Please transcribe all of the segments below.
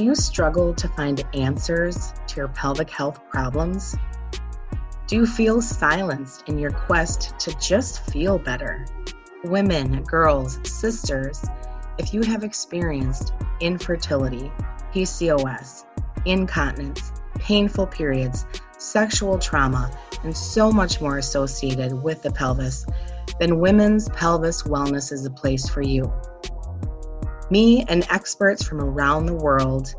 Do you struggle to find answers to your pelvic health problems? Do you feel silenced in your quest to just feel better? Women, girls, sisters, if you have experienced infertility, PCOS, incontinence, painful periods, sexual trauma, and so much more associated with the pelvis, then Women's Pelvis Wellness is a place for you. Me and experts from around the world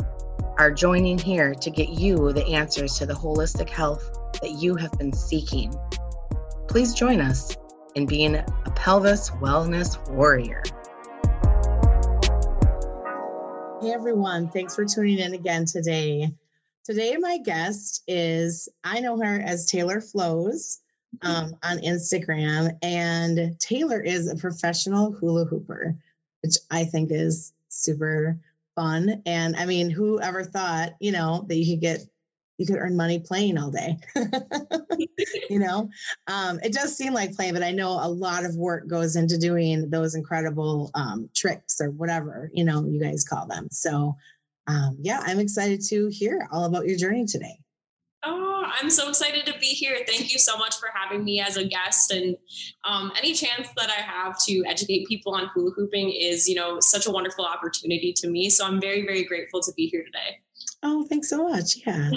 are joining here to get you the answers to the holistic health that you have been seeking. Please join us in being a pelvis wellness warrior. Hey everyone, thanks for tuning in again today. Today, my guest is, I know her as Taylor Flows um, on Instagram, and Taylor is a professional hula hooper which I think is super fun. And I mean, who ever thought, you know, that you could get you could earn money playing all day. you know, um, it does seem like playing, but I know a lot of work goes into doing those incredible um, tricks or whatever you know you guys call them. So, um, yeah, I'm excited to hear all about your journey today. I'm so excited to be here. Thank you so much for having me as a guest. And um, any chance that I have to educate people on hula hooping is, you know, such a wonderful opportunity to me. So I'm very, very grateful to be here today. Oh, thanks so much. Yeah.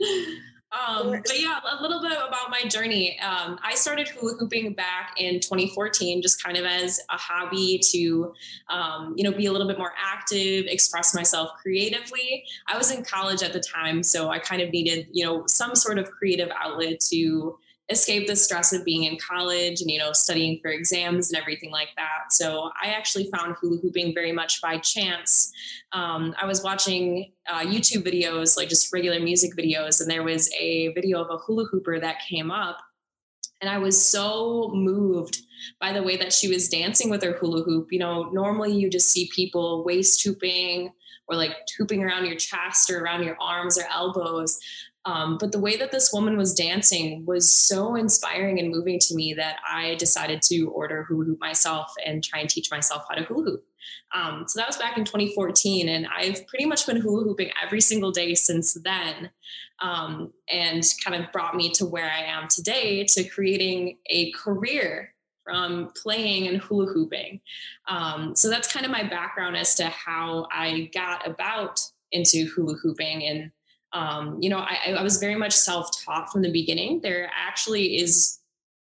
Um, but yeah, a little bit about my journey. Um, I started hula hooping back in 2014, just kind of as a hobby to, um, you know, be a little bit more active, express myself creatively. I was in college at the time, so I kind of needed, you know, some sort of creative outlet to escape the stress of being in college and you know studying for exams and everything like that. So i actually found hula hooping very much by chance. Um, i was watching uh, youtube videos like just regular music videos and there was a video of a hula hooper that came up and i was so moved by the way that she was dancing with her hula hoop. You know normally you just see people waist hooping or like hooping around your chest or around your arms or elbows um, but the way that this woman was dancing was so inspiring and moving to me that I decided to order hula hoop myself and try and teach myself how to hula hoop. Um, so that was back in 2014, and I've pretty much been hula hooping every single day since then, um, and kind of brought me to where I am today to creating a career from playing and hula hooping. Um, so that's kind of my background as to how I got about into hula hooping and um, you know, I, I, was very much self-taught from the beginning. There actually is,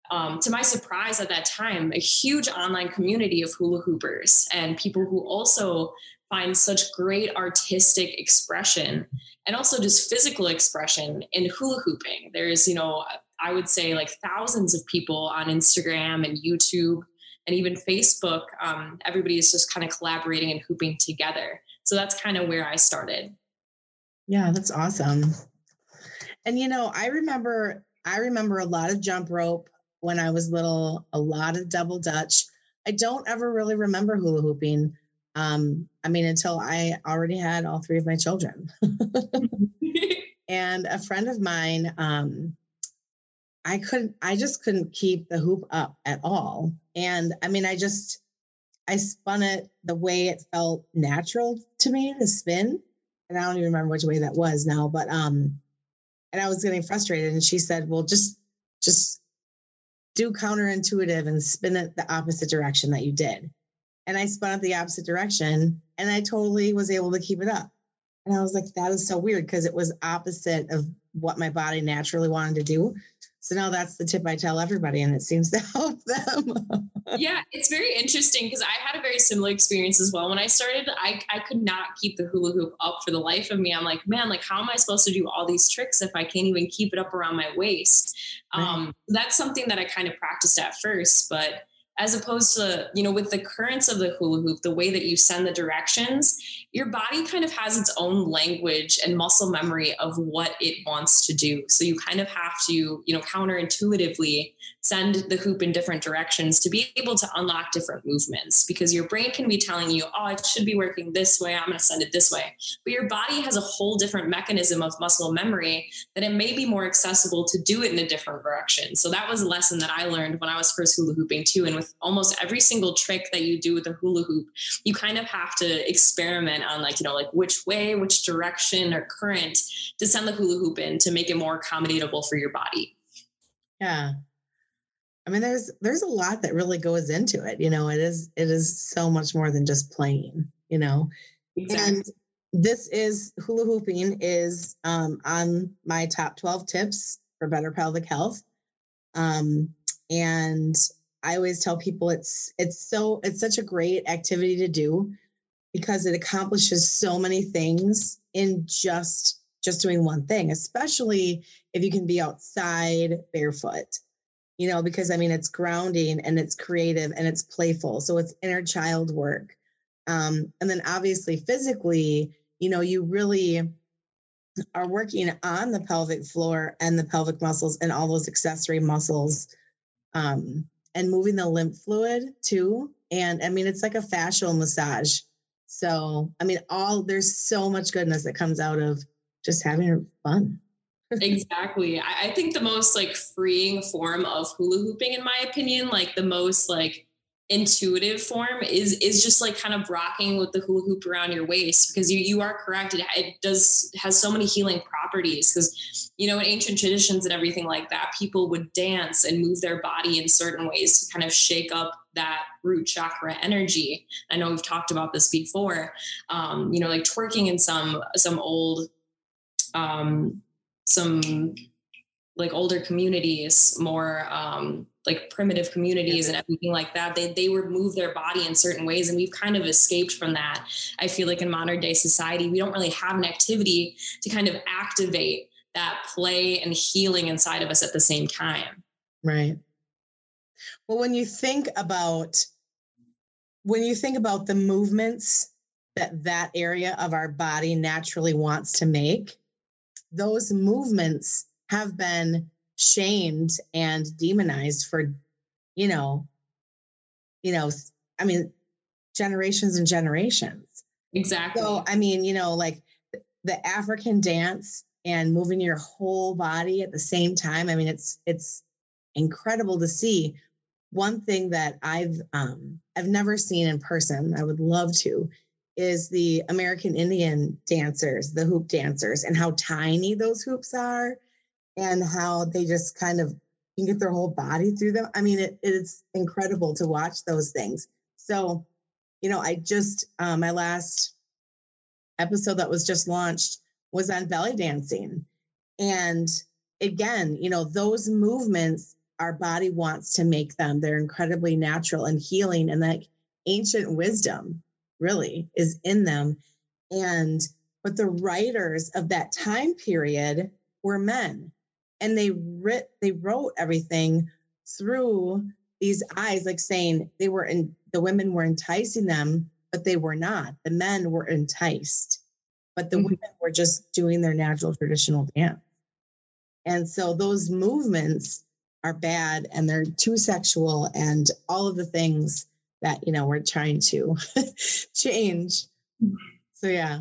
um, to my surprise at that time, a huge online community of hula hoopers and people who also find such great artistic expression and also just physical expression in hula hooping. There's, you know, I would say like thousands of people on Instagram and YouTube and even Facebook. Um, everybody is just kind of collaborating and hooping together. So that's kind of where I started. Yeah, that's awesome. And you know, I remember I remember a lot of jump rope when I was little, a lot of double dutch. I don't ever really remember hula hooping. Um, I mean, until I already had all three of my children. and a friend of mine, um, I couldn't, I just couldn't keep the hoop up at all. And I mean, I just, I spun it the way it felt natural to me to spin and I don't even remember which way that was now, but um, and I was getting frustrated, and she said, "Well, just just do counterintuitive and spin it the opposite direction that you did." And I spun it the opposite direction, and I totally was able to keep it up. And I was like, "That is so weird," because it was opposite of what my body naturally wanted to do. So now that's the tip I tell everybody, and it seems to help them. yeah, it's very interesting because I had a very similar experience as well. When I started, I, I could not keep the hula hoop up for the life of me. I'm like, man, like, how am I supposed to do all these tricks if I can't even keep it up around my waist? Right. Um, that's something that I kind of practiced at first, but as opposed to you know with the currents of the hula hoop the way that you send the directions your body kind of has its own language and muscle memory of what it wants to do. So you kind of have to you know counterintuitively send the hoop in different directions to be able to unlock different movements because your brain can be telling you oh it should be working this way i'm going to send it this way but your body has a whole different mechanism of muscle memory that it may be more accessible to do it in a different direction so that was a lesson that i learned when i was first hula hooping too and with almost every single trick that you do with a hula hoop, you kind of have to experiment on like, you know, like which way, which direction or current to send the hula hoop in to make it more accommodatable for your body. Yeah. I mean, there's there's a lot that really goes into it. You know, it is it is so much more than just playing. You know, exactly. and this is hula hooping is um, on my top 12 tips for better pelvic health um, and i always tell people it's it's so it's such a great activity to do because it accomplishes so many things in just just doing one thing especially if you can be outside barefoot you know because i mean it's grounding and it's creative and it's playful so it's inner child work um, and then obviously physically you know, you really are working on the pelvic floor and the pelvic muscles and all those accessory muscles um, and moving the lymph fluid too. And I mean, it's like a fascial massage. So, I mean, all there's so much goodness that comes out of just having fun. exactly. I, I think the most like freeing form of hula hooping, in my opinion, like the most like intuitive form is is just like kind of rocking with the hula hoop around your waist because you you are correct. It, it does has so many healing properties because you know in ancient traditions and everything like that people would dance and move their body in certain ways to kind of shake up that root chakra energy. I know we've talked about this before. Um, you know like twerking in some some old um some like older communities more um like primitive communities and everything like that they, they would move their body in certain ways and we've kind of escaped from that i feel like in modern day society. We don't really have an activity to kind of activate that play and healing inside of us at the same time. Right. Well when you think about when you think about the movements that that area of our body naturally wants to make those movements have been shamed and demonized for you know you know i mean generations and generations. Exactly. So i mean you know like the african dance and moving your whole body at the same time i mean it's it's incredible to see. One thing that i've um i've never seen in person i would love to is the american indian dancers the hoop dancers and how tiny those hoops are and how they just kind of can get their whole body through them. I mean, it, it's incredible to watch those things. So, you know, I just, uh, my last episode that was just launched was on belly dancing. And again, you know, those movements, our body wants to make them. They're incredibly natural and healing. And like ancient wisdom really is in them. And, but the writers of that time period were men and they writ they wrote everything through these eyes like saying they were in the women were enticing them but they were not the men were enticed but the mm-hmm. women were just doing their natural traditional dance and so those movements are bad and they're too sexual and all of the things that you know we're trying to change so yeah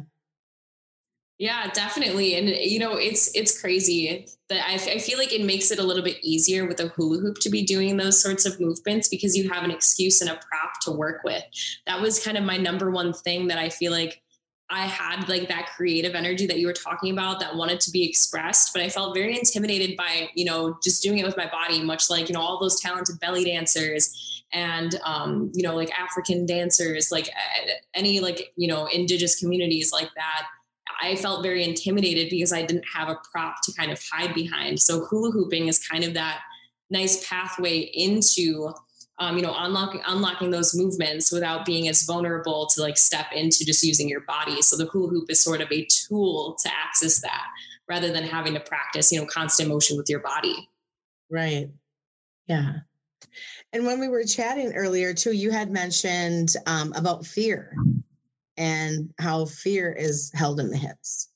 yeah, definitely. And you know, it's it's crazy that I, I feel like it makes it a little bit easier with a hula hoop to be doing those sorts of movements because you have an excuse and a prop to work with. That was kind of my number one thing that I feel like I had like that creative energy that you were talking about that wanted to be expressed, but I felt very intimidated by, you know, just doing it with my body, much like, you know, all those talented belly dancers and, um, you know, like African dancers, like any like, you know, indigenous communities like that I felt very intimidated because I didn't have a prop to kind of hide behind. So hula hooping is kind of that nice pathway into um, you know unlocking unlocking those movements without being as vulnerable to like step into just using your body. So the hula hoop is sort of a tool to access that rather than having to practice you know constant motion with your body. Right. Yeah. And when we were chatting earlier too you had mentioned um, about fear and how fear is held in the hips.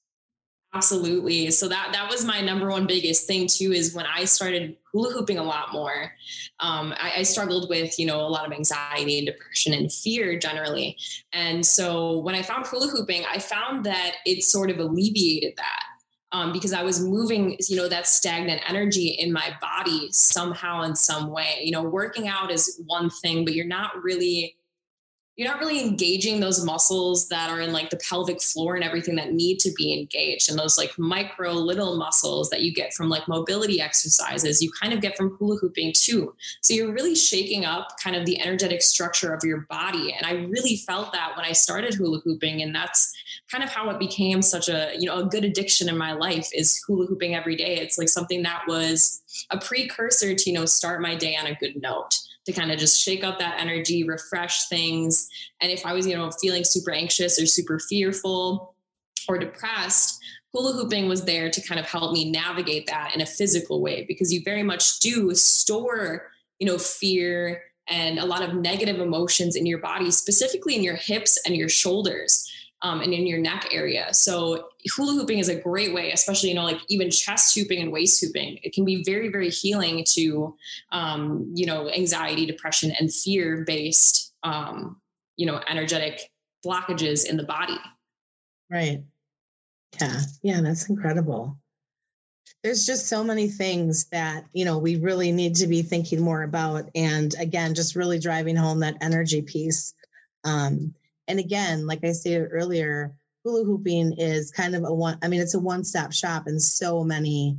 Absolutely. So that that was my number one biggest thing too. Is when I started hula hooping a lot more, um, I, I, struggled with you know a lot of anxiety and depression and fear generally. And so when I found hula hooping, I found that it sort of alleviated that. um, because I was moving, you know, that stagnant energy in my body somehow in some way. You know, working out is one thing, but you're not really you're not really engaging those muscles that are in like the pelvic floor and everything that need to be engaged. And those like micro little muscles that you get from like mobility exercises you kind of get from hula hooping too. So you're really shaking up kind of the energetic structure of your body. And i really felt that when i started hula hooping and that's kind of how it became such a you know a good addiction in my life is hula hooping every day. It's like something that was a precursor to you know start my day on a good note to kind of just shake up that energy, refresh things. And if I was, you know, feeling super anxious or super fearful or depressed, hula hooping was there to kind of help me navigate that in a physical way because you very much do store, you know, fear and a lot of negative emotions in your body, specifically in your hips and your shoulders um, and in your neck area. So hula hooping is a great way, especially, you know, like even chest hooping and waist hooping. It can be very, very healing to, um, you know, anxiety, depression, and fear based, um, you know, energetic blockages in the body. Right. Yeah. Yeah. That's incredible. There's just so many things that, you know, we really need to be thinking more about. And again, just really driving home that energy piece. Um, and again, like I stated earlier, hula hooping is kind of a one, I mean, it's a one stop shop in so many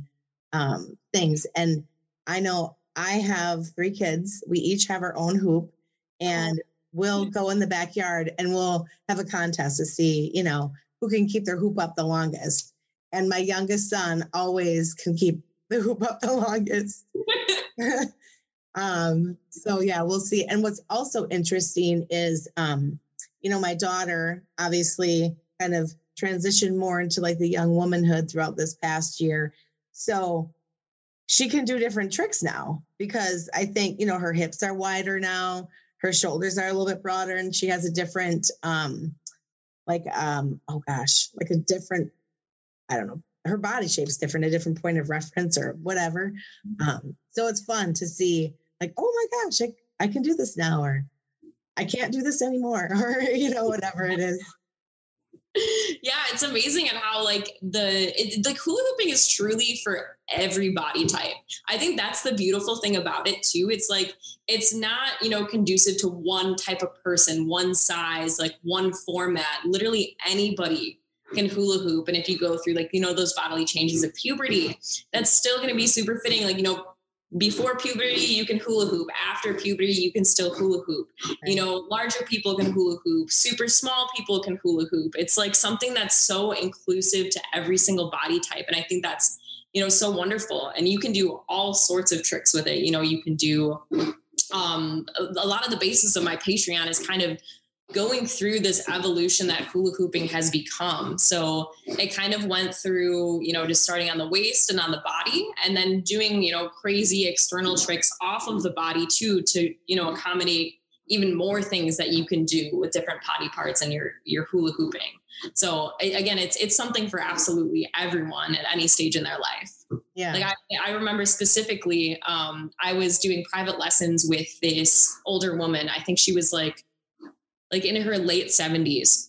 um, things. And I know I have three kids. We each have our own hoop and we'll go in the backyard and we'll have a contest to see, you know, who can keep their hoop up the longest. And my youngest son always can keep the hoop up the longest. um, so yeah, we'll see. And what's also interesting is um, you know, my daughter obviously kind of transitioned more into like the young womanhood throughout this past year. So she can do different tricks now because I think, you know, her hips are wider now, her shoulders are a little bit broader, and she has a different, um, like, um, oh gosh, like a different, I don't know, her body shape's different, a different point of reference or whatever. Mm-hmm. Um, so it's fun to see, like, oh my gosh, I, I can do this now, or I can't do this anymore, or, you know, whatever it is. yeah, it's amazing at how like the it, hula hooping is truly for every body type. I think that's the beautiful thing about it too. It's like it's not you know conducive to one type of person, one size, like one format. Literally anybody can hula hoop, and if you go through like you know those bodily changes of puberty, that's still going to be super fitting. Like you know before puberty you can hula hoop. After puberty you can still hula hoop. You know larger people can hula hoop. Super small people can hula hoop. It's like something that's so inclusive to every single body type and i think that's you know so wonderful. And you can do all sorts of tricks with it. You know you can do um a, a lot of the basis of my patreon is kind of going through this evolution that hula hooping has become. So it kind of went through, you know, just starting on the waist and on the body and then doing, you know, crazy external tricks off of the body too to, you know, accommodate even more things that you can do with different body parts and your your hula hooping. So again, it's it's something for absolutely everyone at any stage in their life. Yeah. Like I, I remember specifically, um, I was doing private lessons with this older woman. I think she was like like in her late 70s.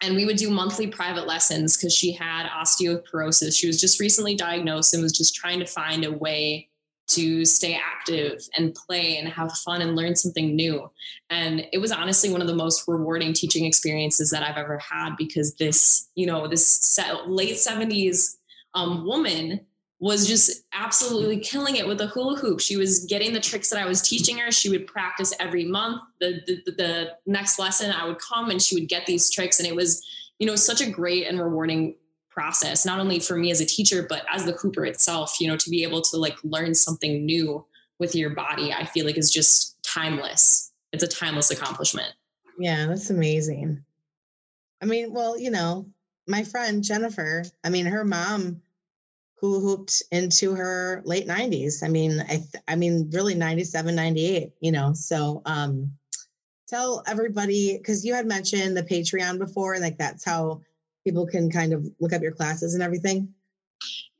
And we would do monthly private lessons because she had osteoporosis. She was just recently diagnosed and was just trying to find a way to stay active and play and have fun and learn something new. And it was honestly one of the most rewarding teaching experiences that I've ever had because this, you know, this late 70s um, woman was just absolutely killing it with the hula hoop. She was getting the tricks that I was teaching her. She would practice every month. The, the, the next lesson I would come and she would get these tricks. And it was, you know, such a great and rewarding process, not only for me as a teacher, but as the Hooper itself, you know, to be able to like learn something new with your body, I feel like is just timeless. It's a timeless accomplishment. Yeah, that's amazing. I mean, well, you know, my friend Jennifer, I mean, her mom who hooped into her late 90s. I mean, I, th- I mean, really 97, 98, you know. So um, tell everybody, because you had mentioned the Patreon before, and like that's how people can kind of look up your classes and everything.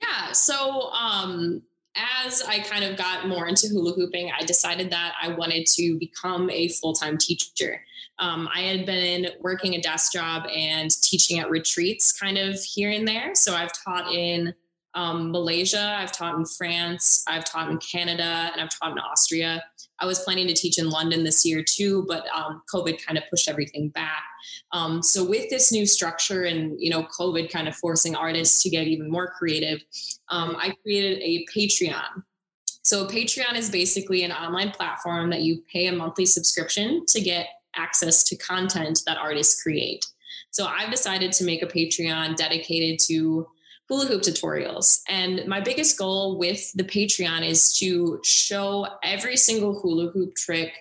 Yeah. So um, as I kind of got more into hula hooping, I decided that I wanted to become a full time teacher. Um, I had been working a desk job and teaching at retreats kind of here and there. So I've taught in um, Malaysia, I've taught in France, I've taught in Canada, and I've taught in Austria. I was planning to teach in London this year too, but um, COVID kind of pushed everything back. Um, so with this new structure and you know COVID kind of forcing artists to get even more creative, um, I created a Patreon. So Patreon is basically an online platform that you pay a monthly subscription to get access to content that artists create. So I've decided to make a Patreon dedicated to hula hoop tutorials. And my biggest goal with the Patreon is to show every single hula hoop trick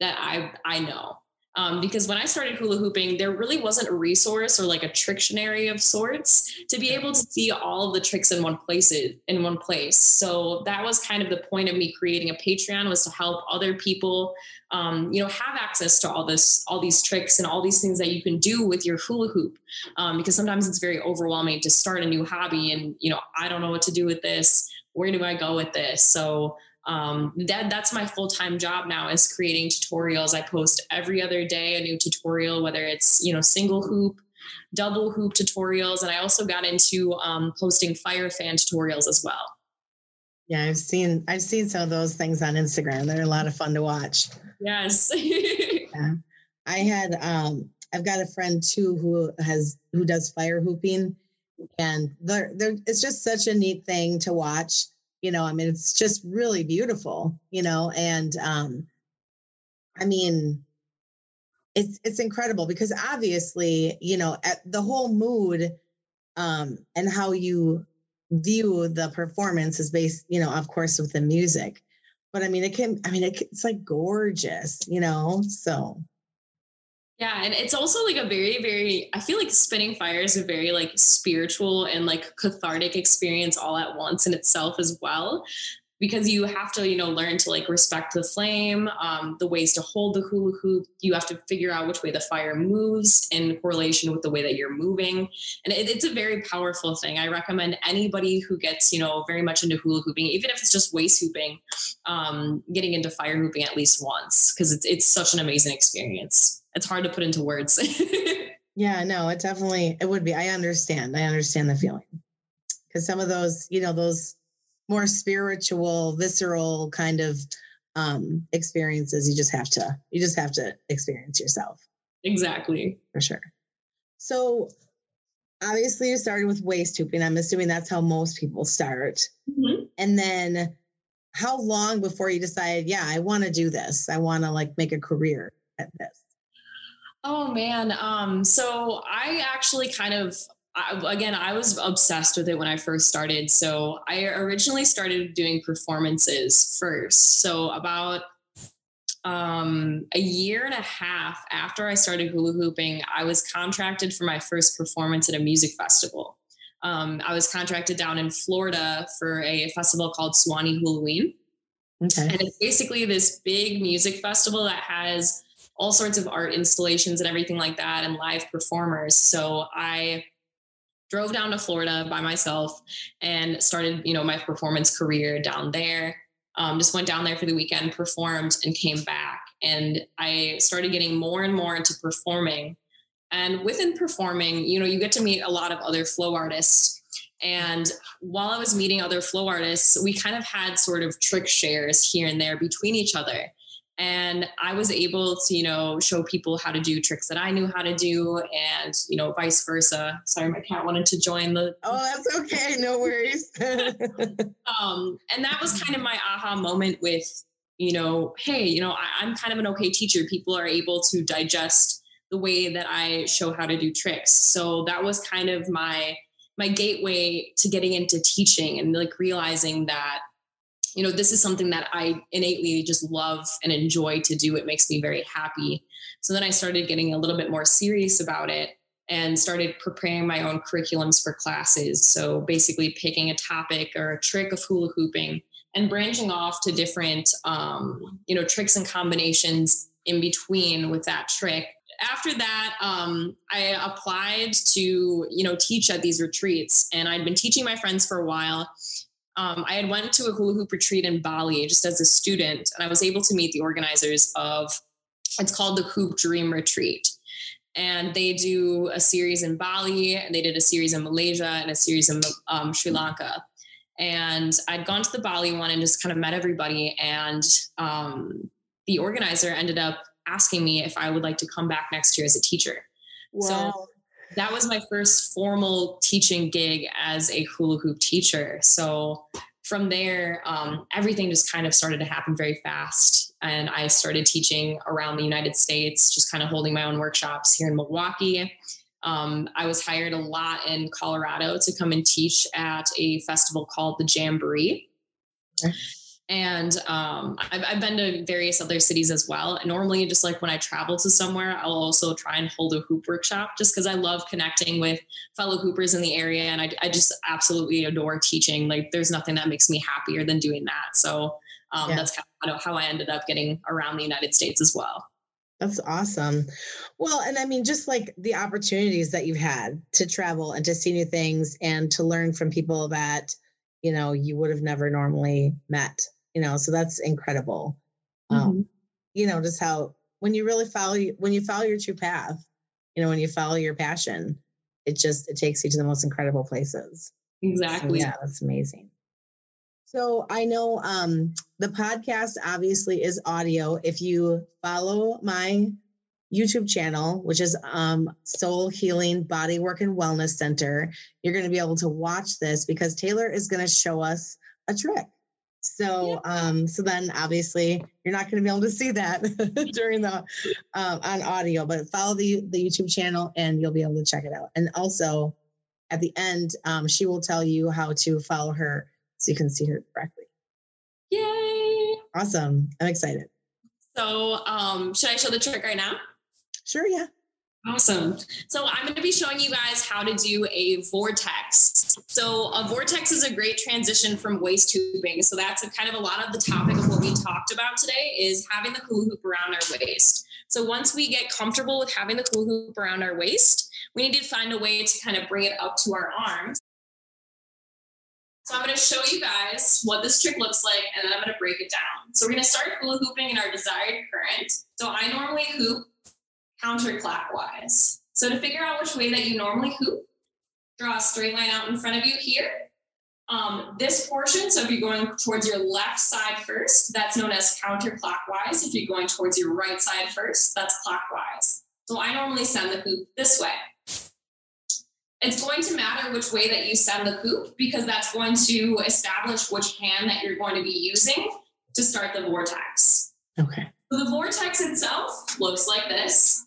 that I I know. Um, because when I started hula hooping, there really wasn't a resource or like a trictionary of sorts to be able to see all of the tricks in one place in one place. So that was kind of the point of me creating a Patreon was to help other people, um, you know, have access to all this, all these tricks and all these things that you can do with your hula hoop. Um, because sometimes it's very overwhelming to start a new hobby and you know I don't know what to do with this. Where do I go with this? So um, that that's my full-time job now is creating tutorials. I post every other day a new tutorial whether it's you know single hoop double hoop tutorials and i also got into um, posting fire fan tutorials as well. Yeah i've seen i've seen some of those things on instagram. They're a lot of fun to watch. Yes. Yeah. i had um i've got a friend too who has who does fire hooping and they're, they're, it's just such a neat thing to watch you know i mean it's just really beautiful you know and um i mean it's it's incredible because obviously you know at the whole mood um and how you view the performance is based you know of course with the music. But i mean it can i mean it, it's like gorgeous you know so yeah, and it's also like a very, very, I feel like spinning fire is a very like spiritual and like cathartic experience all at once in itself as well. Because you have to, you know, learn to like respect the flame, um, the ways to hold the hula hoop. You have to figure out which way the fire moves in correlation with the way that you're moving. And it, it's a very powerful thing. I recommend anybody who gets, you know, very much into hula hooping, even if it's just waist hooping, um, getting into fire hooping at least once, because it's, it's such an amazing experience it's hard to put into words. yeah, no, it definitely it would be. I understand. I understand the feeling. Because some of those, you know, those more spiritual, visceral kind of um experiences, you just have to you just have to experience yourself. Exactly. For sure. So obviously you started with waist hooping. I'm assuming that's how most people start. Mm-hmm. And then how long before you decided, yeah, I want to do this? I want to like make a career at this. Oh man. Um, so I actually kind of I, again, I was obsessed with it when I first started. So I originally started doing performances first. So about um, a year and a half after I started hula hooping, I was contracted for my first performance at a music festival. Um, I was contracted down in Florida for a festival called Suwannee Hulaween. Okay. And it's basically this big music festival that has all sorts of art installations and everything like that and live performers. So I drove down to Florida by myself and started, you know, my performance career down there. Um, just went down there for the weekend, performed, and came back. And I started getting more and more into performing. And within performing, you know, you get to meet a lot of other flow artists. And while I was meeting other flow artists, we kind of had sort of trick shares here and there between each other and i was able to you know show people how to do tricks that i knew how to do and you know vice versa. Sorry my cat wanted to join the oh that's okay. No worries. Um and that was kind of my aha moment with you know hey you know I, i'm kind of an okay teacher. People are able to digest the way that i show how to do tricks. So that was kind of my my gateway to getting into teaching and like realizing that you know, this is something that I innately just love and enjoy to do. It makes me very happy. So then I started getting a little bit more serious about it and started preparing my own curriculums for classes. So basically picking a topic or a trick of hula hooping and branching off to different, um, you know, tricks and combinations in between with that trick. After that, um, I applied to, you know, teach at these retreats and I'd been teaching my friends for a while um, I had went to a hula hoop retreat in Bali just as a student, and I was able to meet the organizers of. It's called the Hoop Dream Retreat, and they do a series in Bali, and they did a series in Malaysia and a series in um, Sri Lanka. And I'd gone to the Bali one and just kind of met everybody, and um, the organizer ended up asking me if I would like to come back next year as a teacher. Wow. So that was my first formal teaching gig as a hula hoop teacher. So from there, um, everything just kind of started to happen very fast. And I started teaching around the United States, just kind of holding my own workshops here in Milwaukee. Um, I was hired a lot in Colorado to come and teach at a festival called the Jamboree. And um, I've, I've, been to various other cities as well. And normally, just like when I travel to somewhere, I'll also try and hold a hoop workshop just because I love connecting with fellow hoopers in the area. And I, I, just absolutely adore teaching. Like, there's nothing that makes me happier than doing that. So um, yeah. that's kind of how I ended up getting around the United States as well. That's awesome. Well, and I mean, just like the opportunities that you've had to travel and to see new things and to learn from people that, you know, you would have never normally met you know so that's incredible. Um, mm-hmm. um you know just how when you really follow when you follow your true path you know when you follow your passion it just it takes you to the most incredible places. Exactly. so, yeah that's amazing. So i know um the podcast obviously is audio. If you follow my youtube channel which is um soul healing body work and wellness center you're going to be able to watch this because taylor is going to show us a trick so, um, so then obviously you're not going to be able to see that during the um, on audio, but follow the the YouTube channel and you'll be able to check it out. And also, at the end, um, she will tell you how to follow her so you can see her correctly. Yay! Awesome! I'm excited. So, um, should I show the trick right now? Sure. Yeah. Awesome. So I'm going to be showing you guys how to do a vortex. So a vortex is a great transition from waist hooping. So that's kind of a lot of the topic of what we talked about today is having the hula hoop around our waist. So once we get comfortable with having the hula hoop around our waist, we need to find a way to kind of bring it up to our arms. So I'm going to show you guys what this trick looks like, and then I'm going to break it down. So we're going to start hula hooping in our desired current. So I normally hoop counterclockwise. So to figure out which way that you normally hoop, draw a straight line out in front of you here. Um, this portion, so if you're going towards your left side first, that's known as counterclockwise. If you're going towards your right side first, that's clockwise. So I normally send the hoop this way. It's going to matter which way that you send the hoop because that's going to establish which hand that you're going to be using to start the vortex. Okay. So the vortex itself looks like this.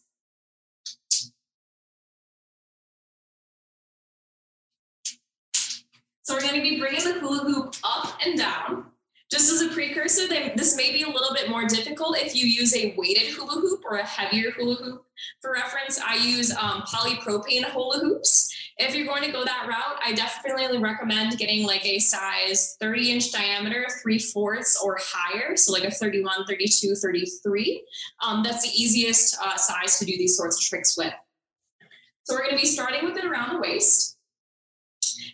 So we're going to be bringing the hula hoop up and down. Just as a precursor, this may be a little bit more difficult if you use a weighted hula hoop or a heavier hula hoop. For reference, I use um, polypropane hula hoops. If you're going to go that route, I definitely recommend getting like a size 30 inch diameter, three fourths or higher. So like a 31, 32, 33. Um, that's the easiest uh, size to do these sorts of tricks with. So we're going to be starting with it around the waist.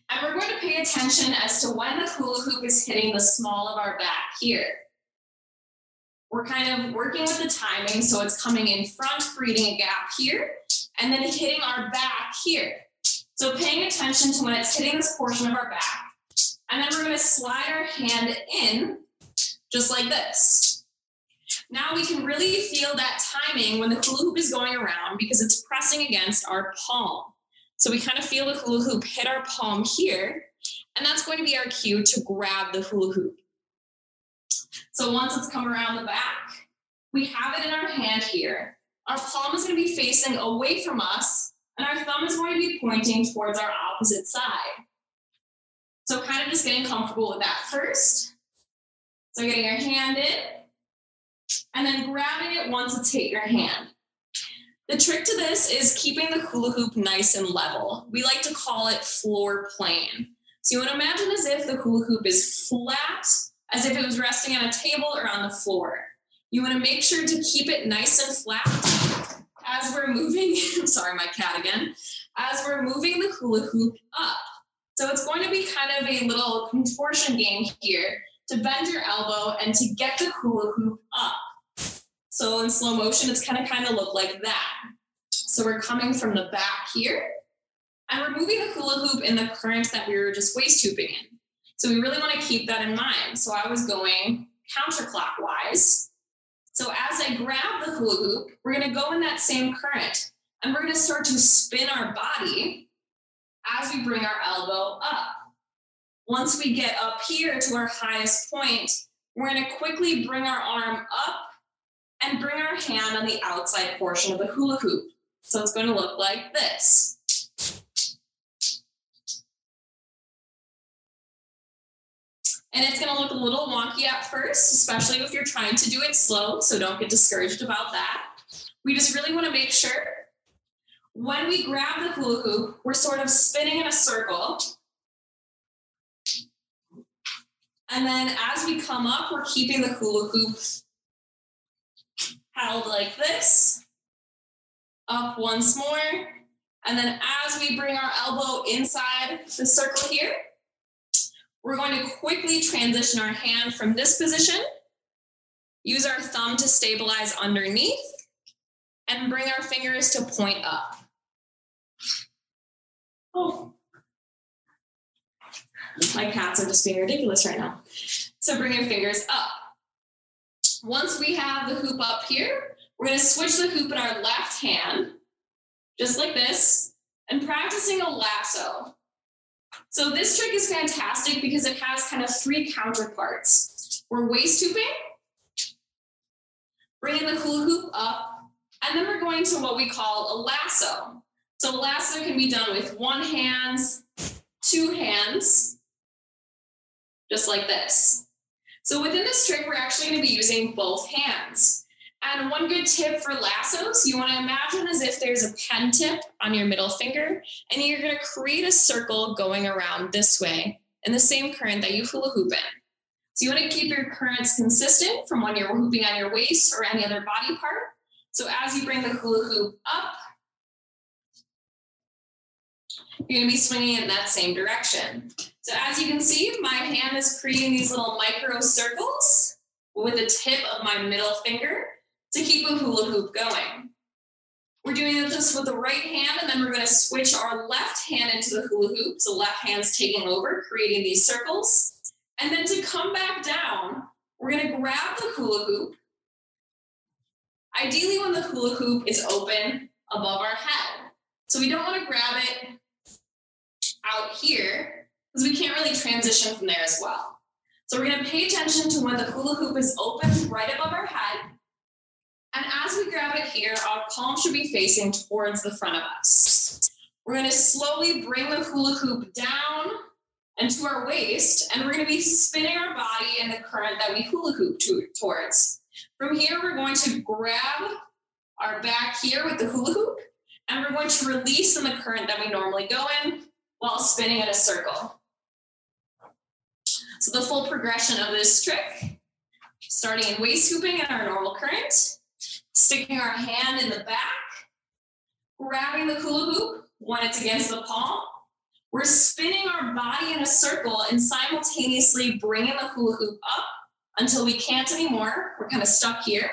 And we're going to pay attention as to when the hula hoop is hitting the small of our back here. We're kind of working with the timing, so it's coming in front, creating a gap here, and then hitting our back here. So paying attention to when it's hitting this portion of our back. And then we're going to slide our hand in just like this. Now we can really feel that timing when the hula hoop is going around because it's pressing against our palm. So we kind of feel the hula hoop hit our palm here, and that's going to be our cue to grab the hula hoop. So once it's come around the back, we have it in our hand here. Our palm is going to be facing away from us, and our thumb is going to be pointing towards our opposite side. So kind of just getting comfortable with that first. So getting your hand in, and then grabbing it once it's hit your hand. The trick to this is keeping the hula hoop nice and level. We like to call it floor plane. So you want to imagine as if the hula hoop is flat, as if it was resting on a table or on the floor. You want to make sure to keep it nice and flat as we're moving. sorry, my cat again. As we're moving the hula hoop up. So it's going to be kind of a little contortion game here to bend your elbow and to get the hula hoop up. So in slow motion, it's kind of kind of look like that. So we're coming from the back here and we're moving the hula hoop in the current that we were just waist hooping in. So we really want to keep that in mind. So I was going counterclockwise. So as I grab the hula hoop, we're going to go in that same current and we're going to start to spin our body as we bring our elbow up. Once we get up here to our highest point, we're going to quickly bring our arm up and bring our hand on the outside portion of the hula hoop. So it's going to look like this. And it's going to look a little wonky at first, especially if you're trying to do it slow. So don't get discouraged about that. We just really want to make sure when we grab the hula hoop, we're sort of spinning in a circle. And then as we come up, we're keeping the hula hoop held like this. Up once more. And then as we bring our elbow inside the circle here, we're going to quickly transition our hand from this position, use our thumb to stabilize underneath, and bring our fingers to point up. Oh. My cats are just being ridiculous right now. So bring your fingers up. Once we have the hoop up here, we're going to switch the hoop in our left hand, just like this, and practicing a lasso. So this trick is fantastic because it has kind of three counterparts. We're waist hooping, bringing the hula hoop up, and then we're going to what we call a lasso. So a lasso can be done with one hand, two hands, just like this. So within this trick, we're actually going to be using both hands. And one good tip for lassos, you want to imagine as if there's a pen tip on your middle finger, and you're going to create a circle going around this way in the same current that you hula hoop in. So you want to keep your currents consistent from when you're hooping on your waist or any other body part. So as you bring the hula hoop up, you're going to be swinging in that same direction. So as you can see, my hand is creating these little micro circles with the tip of my middle finger to keep a hula hoop going. We're doing this with the right hand, and then we're going to switch our left hand into the hula hoop. So left hand's taking over, creating these circles. And then to come back down, we're going to grab the hula hoop. Ideally, when the hula hoop is open above our head. So we don't want to grab it out here because we can't really transition from there as well. So we're going to pay attention to when the hula hoop is open right above our head. And as we grab it here, our palm should be facing towards the front of us. We're going to slowly bring the hula hoop down and to our waist, and we're going to be spinning our body in the current that we hula hoop to, towards. From here, we're going to grab our back here with the hula hoop, and we're going to release in the current that we normally go in while spinning in a circle. So the full progression of this trick, starting in waist hooping in our normal current, sticking our hand in the back, grabbing the hula hoop when it's against the palm. We're spinning our body in a circle and simultaneously bringing the hula hoop up until we can't anymore. We're kind of stuck here.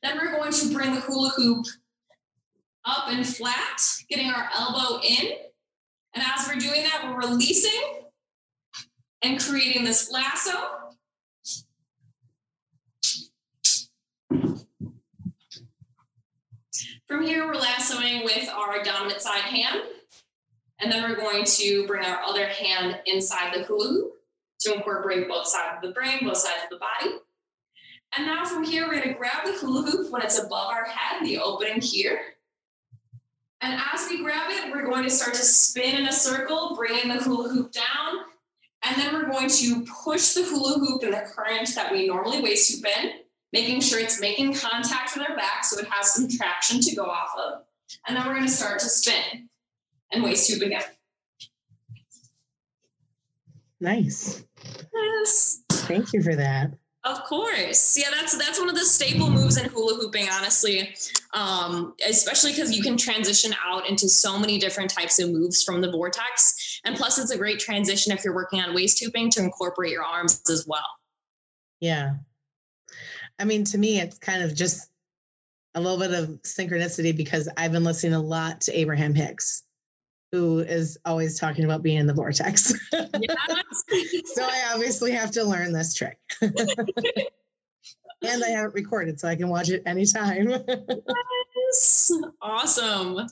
Then we're going to bring the hula hoop up and flat, getting our elbow in and as we're doing that, we're releasing and creating this lasso. From here, we're lassoing with our dominant side hand. And then we're going to bring our other hand inside the hula hoop to incorporate both sides of the brain, both sides of the body. And now from here, we're gonna grab the hula hoop when it's above our head, the opening here. And as we grab it, we're going to start to spin in a circle, bringing the hula hoop down. And then we're going to push the hula hoop in the current that we normally waist hoop in, making sure it's making contact with our back so it has some traction to go off of. And then we're going to start to spin and waist hoop again. Nice. Yes. Thank you for that. Of course. Yeah, that's that's one of the staple moves in hula hooping, honestly. Um, especially because you can transition out into so many different types of moves from the vortex. And plus it's a great transition if you're working on waist hooping to incorporate your arms as well. Yeah. I mean, to me, it's kind of just a little bit of synchronicity because I've been listening a lot to Abraham Hicks, who is always talking about being in the vortex. so I obviously have to learn this trick. and I have it recorded so I can watch it anytime. yes. Awesome.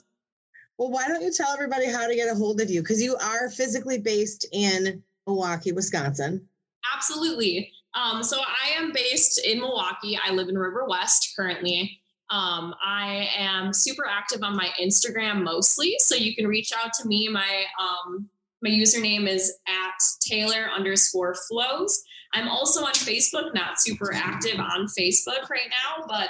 Well, why don't you tell everybody how to get a hold of you? Because you are physically based in Milwaukee, Wisconsin. Absolutely. Um, so I am based in Milwaukee. I live in River West currently. Um, I am super active on my Instagram mostly, so you can reach out to me. My um, my username is at Taylor underscore flows. I'm also on Facebook, not super active on Facebook right now, but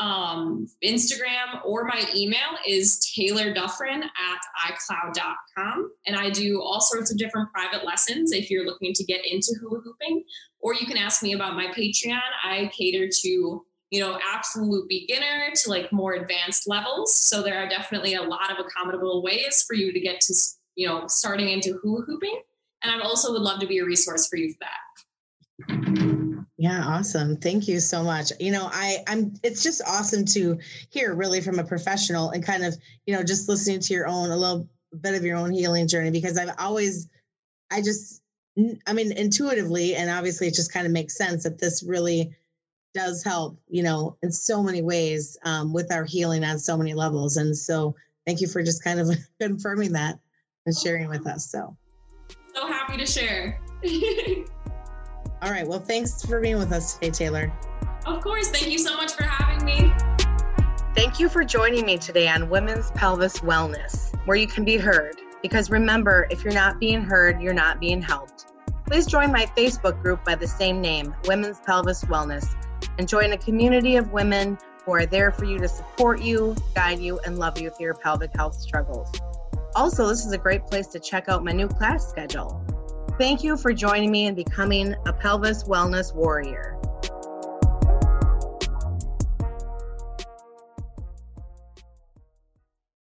um, Instagram or my email is Taylor Duffrin at iCloud.com. And I do all sorts of different private lessons if you're looking to get into hula hooping, or you can ask me about my Patreon. I cater to you know, absolute beginner to like more advanced levels. So there are definitely a lot of accommodable ways for you to get to, you know, starting into hula hooping. And I also would love to be a resource for you for that. Yeah, awesome. Thank you so much. You know, I I'm it's just awesome to hear really from a professional and kind of, you know, just listening to your own a little bit of your own healing journey because I've always I just I mean intuitively and obviously it just kind of makes sense that this really does help, you know, in so many ways um, with our healing on so many levels. And so thank you for just kind of confirming that and sharing with us. So, so happy to share. All right. Well, thanks for being with us today, Taylor. Of course. Thank you so much for having me. Thank you for joining me today on Women's Pelvis Wellness, where you can be heard. Because remember, if you're not being heard, you're not being helped. Please join my Facebook group by the same name, Women's Pelvis Wellness, and join a community of women who are there for you to support you, guide you, and love you through your pelvic health struggles. Also, this is a great place to check out my new class schedule. Thank you for joining me and becoming a pelvis wellness warrior.